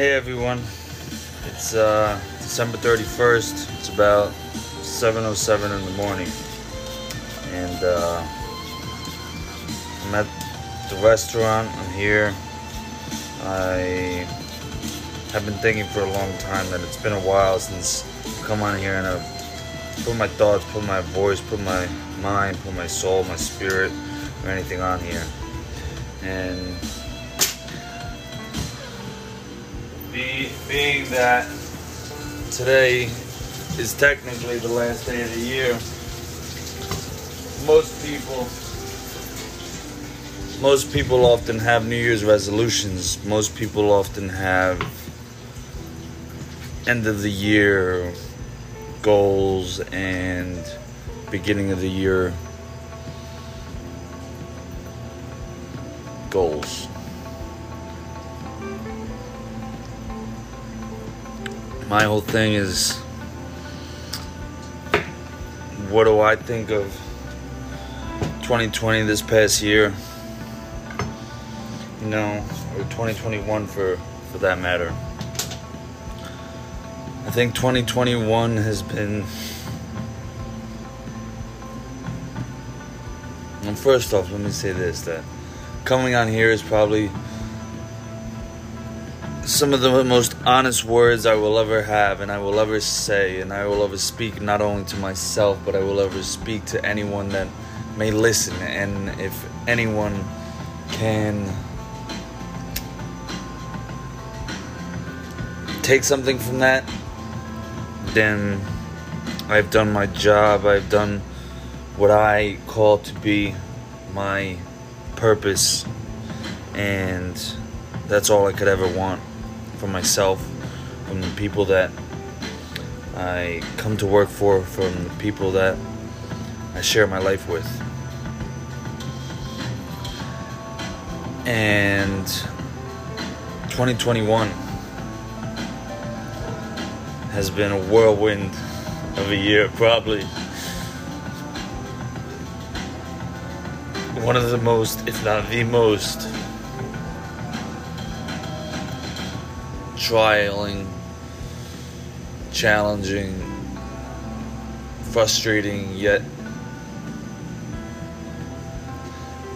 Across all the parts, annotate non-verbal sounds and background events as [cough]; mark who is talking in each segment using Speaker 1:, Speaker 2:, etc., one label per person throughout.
Speaker 1: Hey everyone, it's uh, December 31st. It's about 7:07 in the morning, and uh, I'm at the restaurant. I'm here. I have been thinking for a long time that it's been a while since I've come on here and I've put my thoughts, put my voice, put my mind, put my soul, my spirit, or anything on here, and be, being that today is technically the last day of the year, most people most people often have New Year's resolutions. Most people often have end of the year goals and beginning of the year goals. My whole thing is what do I think of 2020 this past year? You know, or 2021 for for that matter. I think 2021 has been and first off, let me say this that coming on here is probably some of the most honest words I will ever have and I will ever say, and I will ever speak not only to myself, but I will ever speak to anyone that may listen. And if anyone can take something from that, then I've done my job. I've done what I call to be my purpose, and that's all I could ever want for myself, from the people that I come to work for, from the people that I share my life with. And 2021 has been a whirlwind of a year, [laughs] probably. One of the most, if not the most, trialing, challenging, frustrating, yet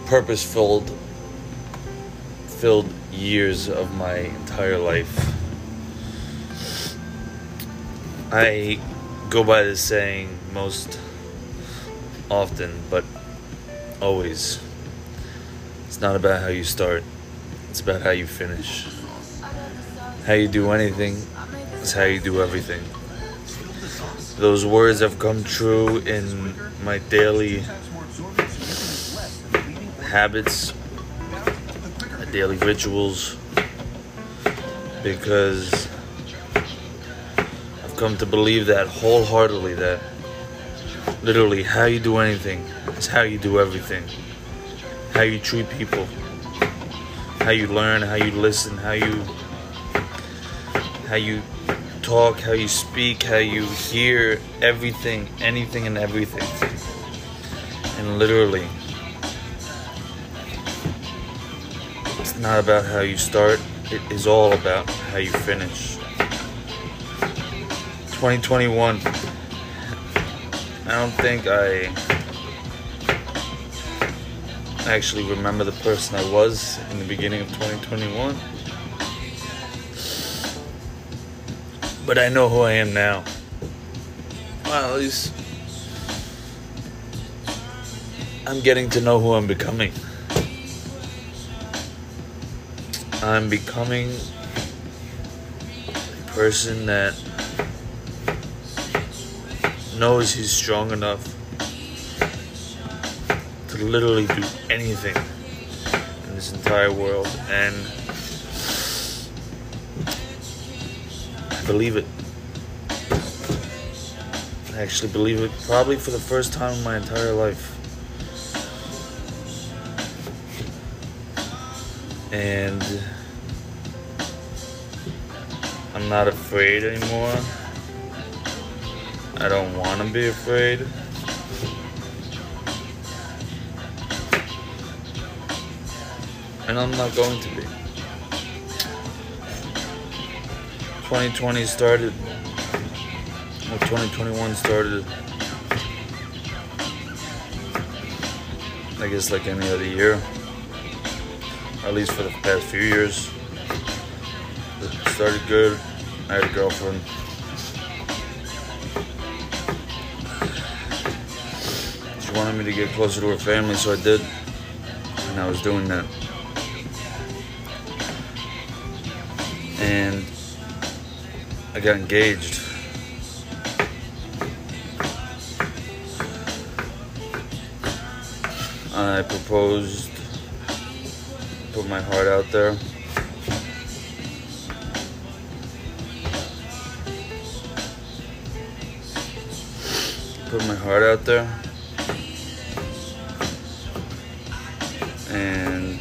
Speaker 1: purpose filled filled years of my entire life. I go by the saying most often, but always. It's not about how you start, it's about how you finish. How you do anything is how you do everything. Those words have come true in my daily habits, my daily rituals, because I've come to believe that wholeheartedly that literally how you do anything is how you do everything. How you treat people, how you learn, how you listen, how you how you talk, how you speak, how you hear everything, anything and everything. And literally, it's not about how you start, it is all about how you finish. 2021, I don't think I actually remember the person I was in the beginning of 2021. But I know who I am now. Well, at least I'm getting to know who I'm becoming. I'm becoming a person that knows he's strong enough to literally do anything in this entire world and believe it. I actually believe it probably for the first time in my entire life. And I'm not afraid anymore. I don't want to be afraid. And I'm not going to be. 2020 started, or 2021 started, I guess like any other year, at least for the past few years. It started good. I had a girlfriend. She wanted me to get closer to her family, so I did. And I was doing that. And I got engaged. I proposed, put my heart out there. Put my heart out there. And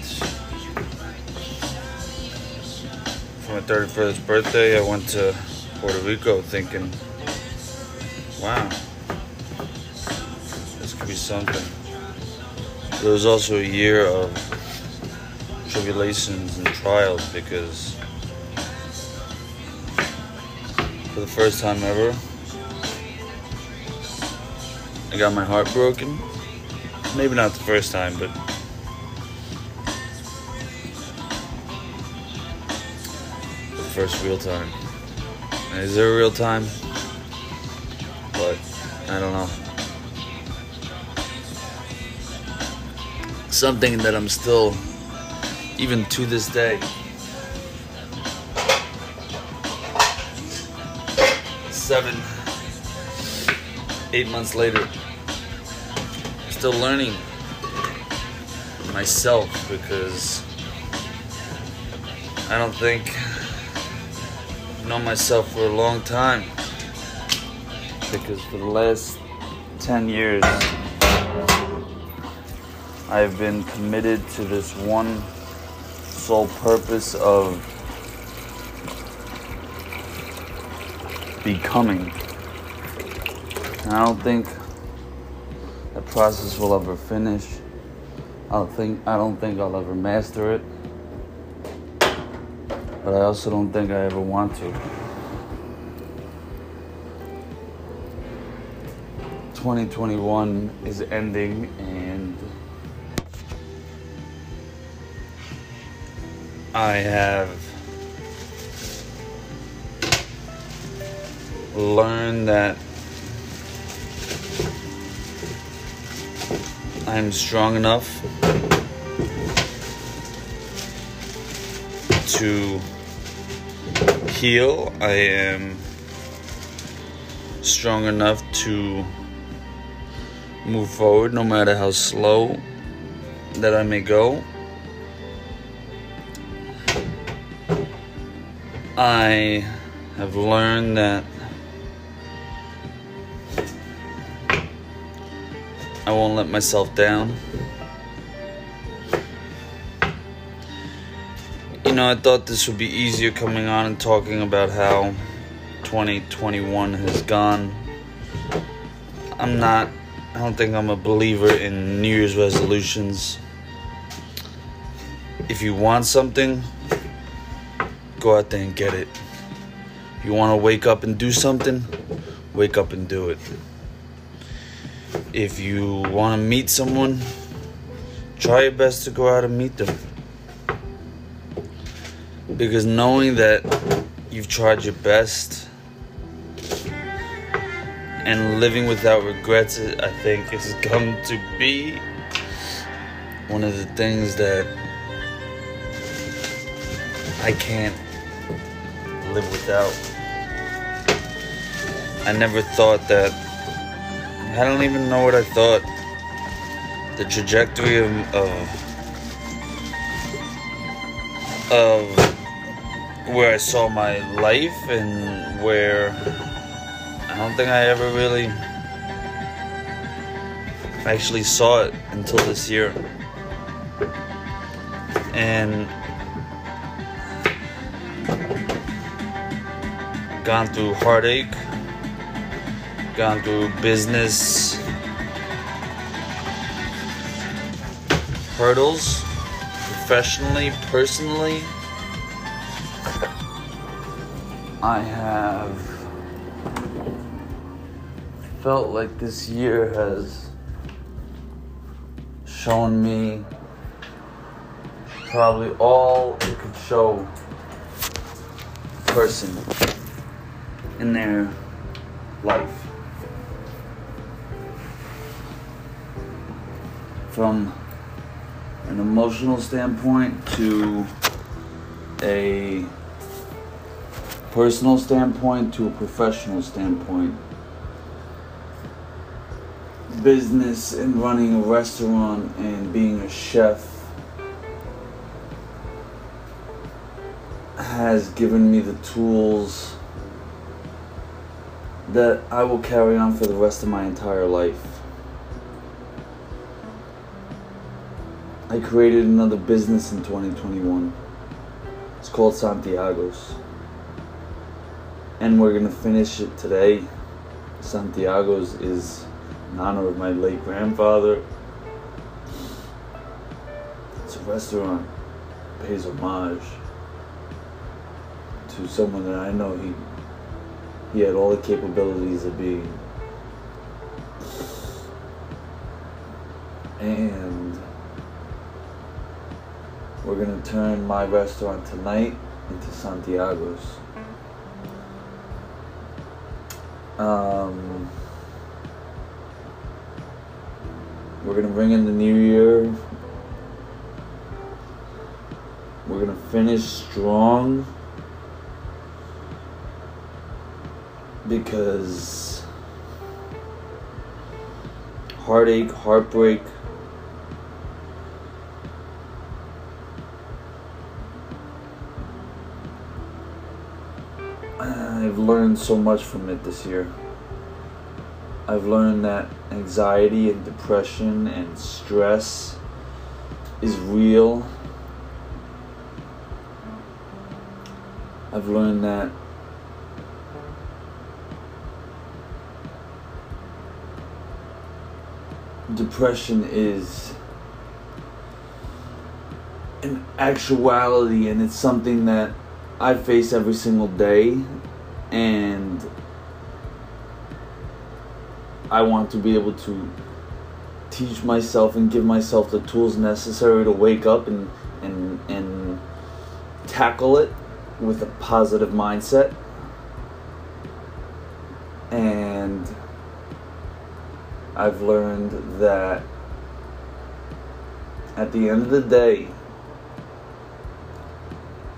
Speaker 1: for my 31st birthday, I went to Puerto Rico thinking, wow, this could be something. There was also a year of tribulations and trials because for the first time ever, I got my heart broken. Maybe not the first time, but the first real time. Is there a real time? But I don't know. Something that I'm still, even to this day, seven, eight months later, still learning myself because I don't think myself for a long time. Because for the last 10 years, I've been committed to this one sole purpose of becoming. And I don't think the process will ever finish. I don't think I don't think I'll ever master it. But I also don't think I ever want to. 2021 is ending and I have learned that I'm strong enough to heal. I am strong enough to move forward no matter how slow that I may go. I have learned that I won't let myself down. Know, I thought this would be easier coming on and talking about how 2021 has gone. I'm not I don't think I'm a believer in New Year's resolutions. If you want something, go out there and get it. If you want to wake up and do something, wake up and do it. If you want to meet someone, try your best to go out and meet them. Because knowing that you've tried your best and living without regrets, I think, has come to be one of the things that I can't live without. I never thought that. I don't even know what I thought. The trajectory of of, of where I saw my life and where I don't think I ever really actually saw it until this year. And gone through heartache, gone through business hurdles, professionally, personally. I have felt like this year has shown me probably all it could show a person in their life. From an emotional standpoint to a personal standpoint to a professional standpoint. Business and running a restaurant and being a chef has given me the tools that I will carry on for the rest of my entire life. I created another business in 2021. It's called Santiago's. And we're to finish it today. Santiago's is in honor of my late grandfather. It's a restaurant, pays homage to someone that I know he he had all the capabilities of being. And we're gonna turn my restaurant tonight into Santiago's. Um, we're gonna bring in the new year. We're gonna finish strong. because heartache, heartbreak, learned so much from it this year. I've learned that anxiety and depression and stress is real. I've learned that depression is an actuality and it's something that I face every single day and I want to be able to teach myself and give myself the tools necessary to wake up and and and tackle it with a positive mindset and I've learned that at the end of the day,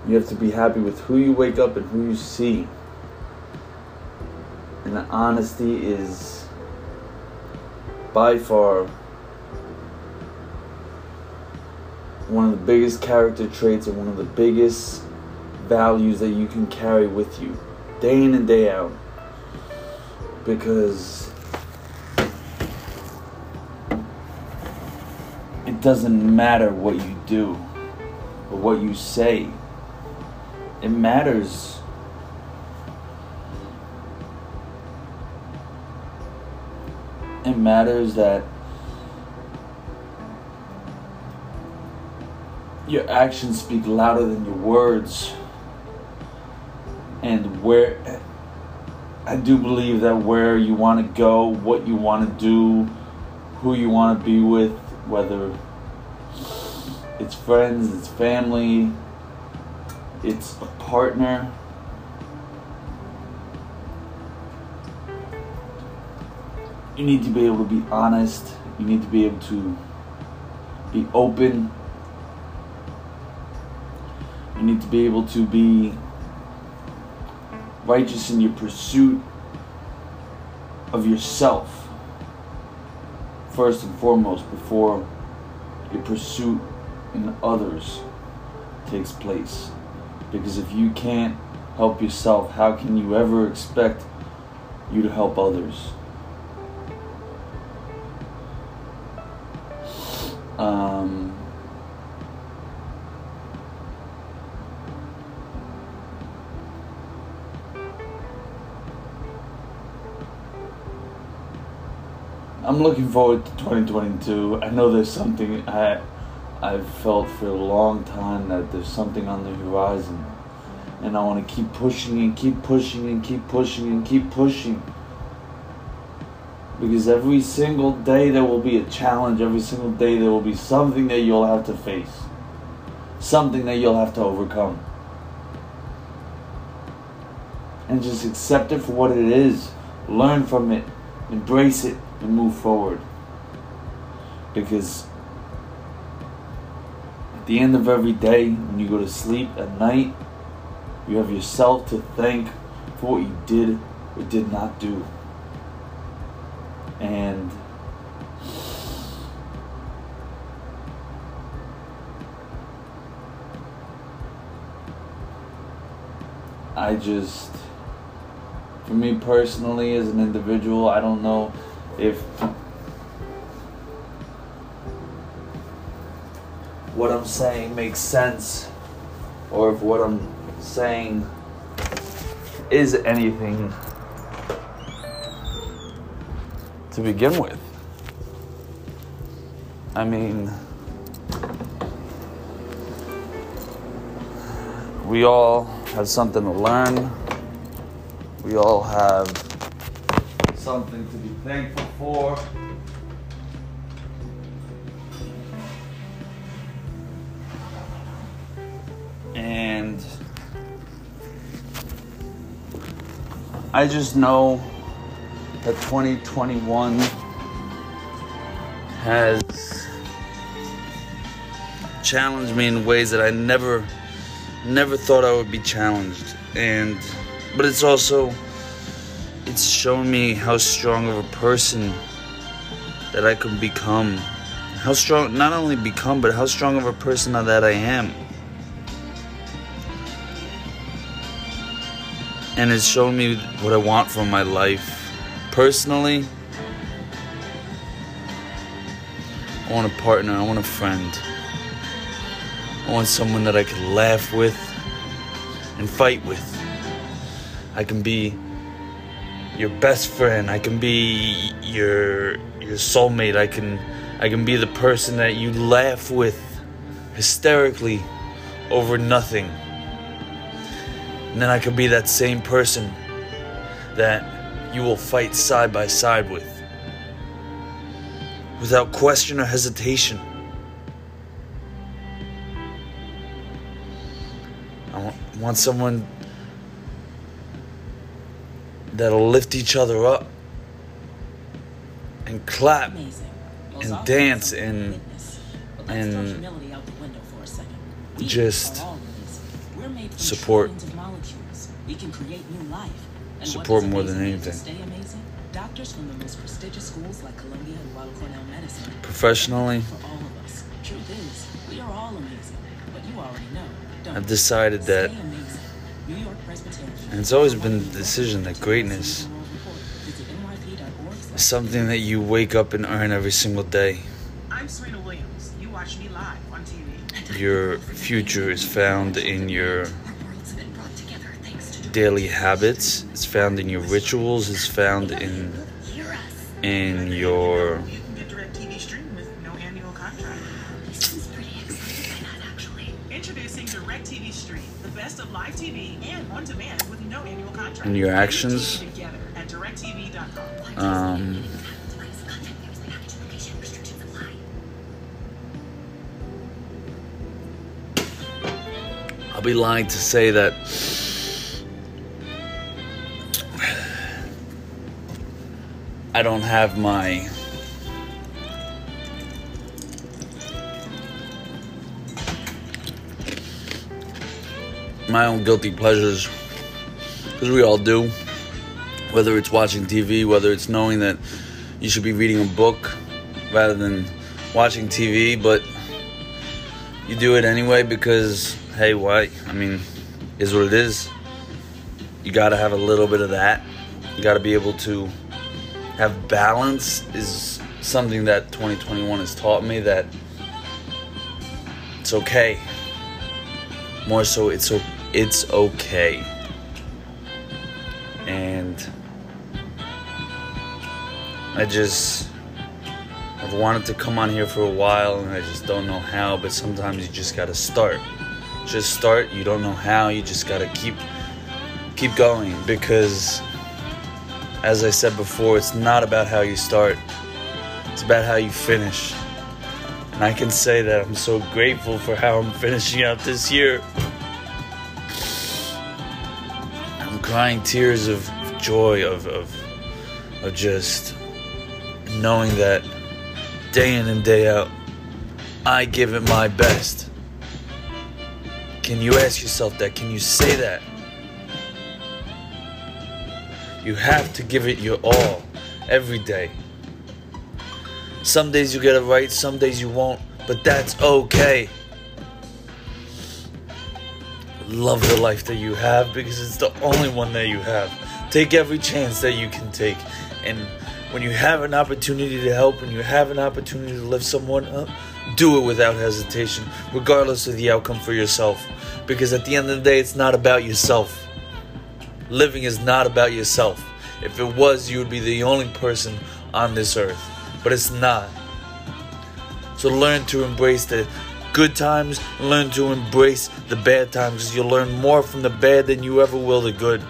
Speaker 1: you have to be happy with who you wake up and who you see. And honesty is by far one of the biggest character traits and one of the biggest values that you can carry with you day in and day out. Because it doesn't matter what you do or what you say. It matters. It matters that your actions speak louder than your words. And where I do believe that where you want to go, what you want to do, who you want to be with, whether it's friends, it's family, it's a partner. You need to be able to be honest. You need to be able to be open. You need to be able to be righteous in your pursuit of yourself, first and foremost, before your pursuit in others takes place. Because if you can't help yourself, how can you ever expect you to help others? Um, I'm looking forward to 2022. I know there's something I I've felt for a long time that there's something on the horizon. And I want to keep pushing and keep pushing and keep pushing and keep pushing. Because every single day there will be a challenge, every single day there will be something that you'll have to face, something that you'll have to overcome. And just accept it for what it is, learn from it, embrace it, and move forward. Because at the end of every day, when you go to sleep at night, you have yourself to thank for what you did or did not do. And I just, for me personally, as an individual, I don't know if what I'm saying makes sense or if what I'm saying is anything to begin with. I mean, we all have something to learn. We all have something to be thankful for. And I just know that 2021 has challenged me in ways that I never never thought I would be challenged. And but it's also it's shown me how strong of a person that I could become. How strong not only become but how strong of a person that I am. And it's shown me what I want from my life personally I want a partner I want a friend I want someone that I can laugh with and fight with. I can be your best friend. I can be your your soulmate. I can I can be the person that you laugh with hysterically over nothing. And then I can be that same person that you will fight side by side with. Without question or hesitation. I want someone that'll lift each other up and clap and dance and and just support support more than anything. Doctors from the most prestigious schools like Columbia and Weill Cornell Medicine. Professionally, for all of us. Truth is, we are all amazing, but you already know. I've decided that, and it's always been the decision that greatness is something that you wake up and earn every single day. I'm Serena Williams. You watch me live on TV. Your future is found in your daily habits. It's found in your rituals. It's found in in your and your actions. Um, I'll be lying to say that I don't have my my own guilty pleasures because we all do. Whether it's watching TV, whether it's knowing that you should be reading a book rather than watching TV, but you do it anyway because, hey, why? I mean, is what it is. You gotta have a little bit of that. You gotta be able to have balance, is something that 2021 has taught me that it's okay. More so, it's, it's okay and I just I've wanted to come on here for a while and I just don't know how but sometimes you just got to start just start. You don't know how. You just gotta keep keep going because, as I said before, it's not about how you start. It's about how you finish. And I can say that I'm so grateful for how I'm finishing out this year. I'm crying tears of joy of of of just knowing that day in and day out I give it my best. Can you ask yourself that? Can you say that? You have to give it your all every day. Some days you get it right, some days you won't, but that's okay. Love the life that you have because it's the only one that you have. Take every chance that you can take. And when you have an opportunity to help, when you have an opportunity to lift someone up, do it without hesitation, regardless of the outcome for yourself. Because at the end of the day, it's not about yourself. Living is not about yourself. If it was, you would be the only person on this earth. But it's not. So learn to embrace the good times, learn to embrace the bad times because you'll learn more from the bad than you ever will the good.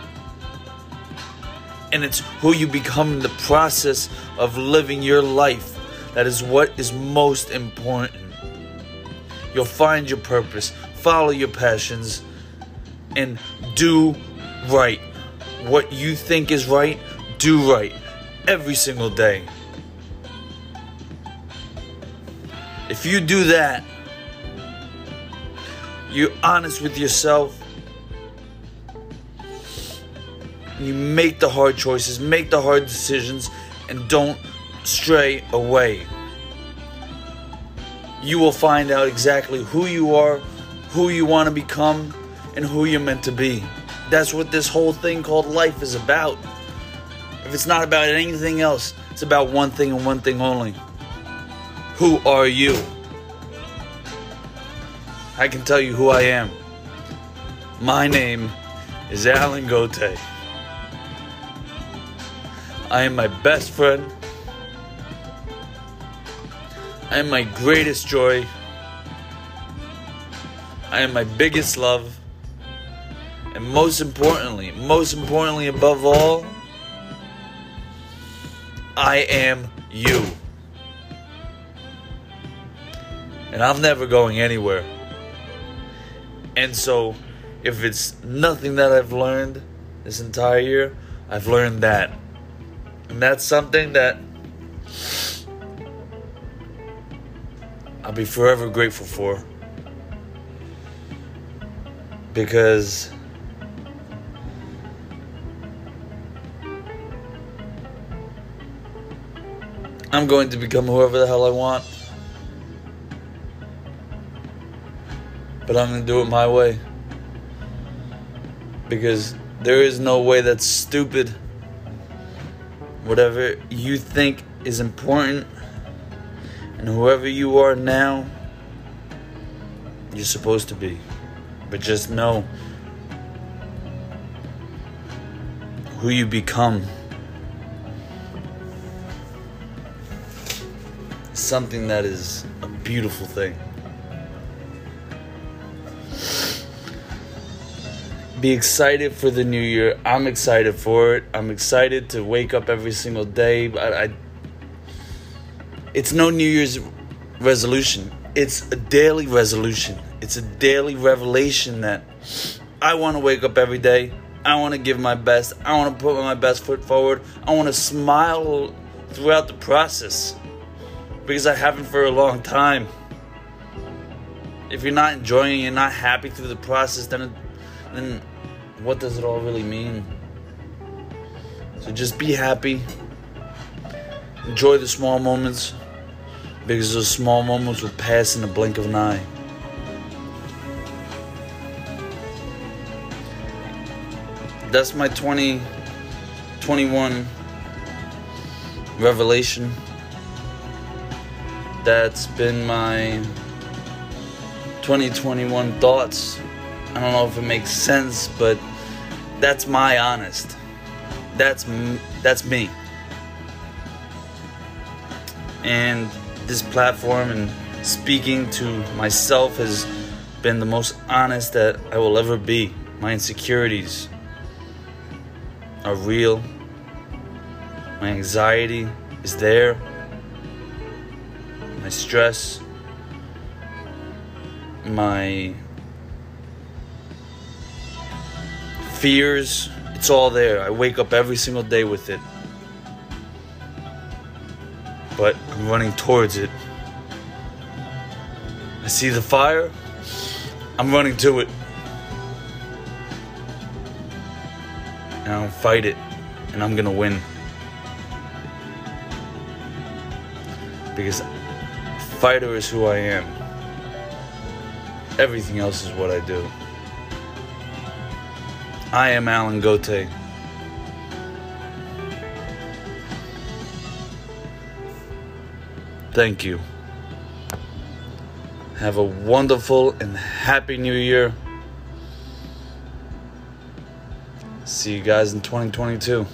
Speaker 1: And it's who you become in the process of living your life that is what is most important. You'll find your purpose, follow your passions, and do right. What you think is right, do right every single day. If you do that, you're honest with yourself, you make the hard choices, make the hard decisions, and don't stray away. You will find out exactly who you are, who you want to become, and who you're meant to be. That's what this whole thing called life is about. If it's not about anything else, it's about one thing and one thing only. Who are you? I can tell you who I am. My name is Alan Gote. I am my best friend. I am my greatest joy. I am my biggest love. And most importantly, most importantly above all, I am you. And I'm never going anywhere. And so, if it's nothing that I've learned this entire year, I've learned that. And that's something that I'll be forever grateful for. Because I'm going to become whoever the hell I want. But I'm going to do it my way. Because there is no way that's stupid. Whatever you think is important, and whoever you are now, you're supposed to be. But just know who you become. Something that is a beautiful thing. be excited for the new year. I'm excited for it. I'm excited to wake up every single day. I, I, it's no New Year's resolution. It's a daily resolution. It's a daily revelation that I want to wake up every day. I want to give my best. I want to put my best foot forward. I want to smile throughout the process because I haven't for a long time. If you're not enjoying, you're not happy through the process, then it, then what does it all really mean? So just be happy. Enjoy the small moments because those small moments will pass in the blink of an eye. That's my 2021 revelation. That's been my 2021 thoughts I don't know if it makes sense, but that's my honest. That's that's me. And this platform and speaking to myself has been the most honest that I will ever be. My insecurities are real. My anxiety is there. My stress, my fears, it's all there. I wake up every single day with it. But I'm running towards it. I see the fire, I'm running to it. And I'll fight it, and I'm gonna win. Because fighter is who I am. Everything else is what I do. I am Alan Gote. Thank you. Have a wonderful and happy new year. See you guys in 2022.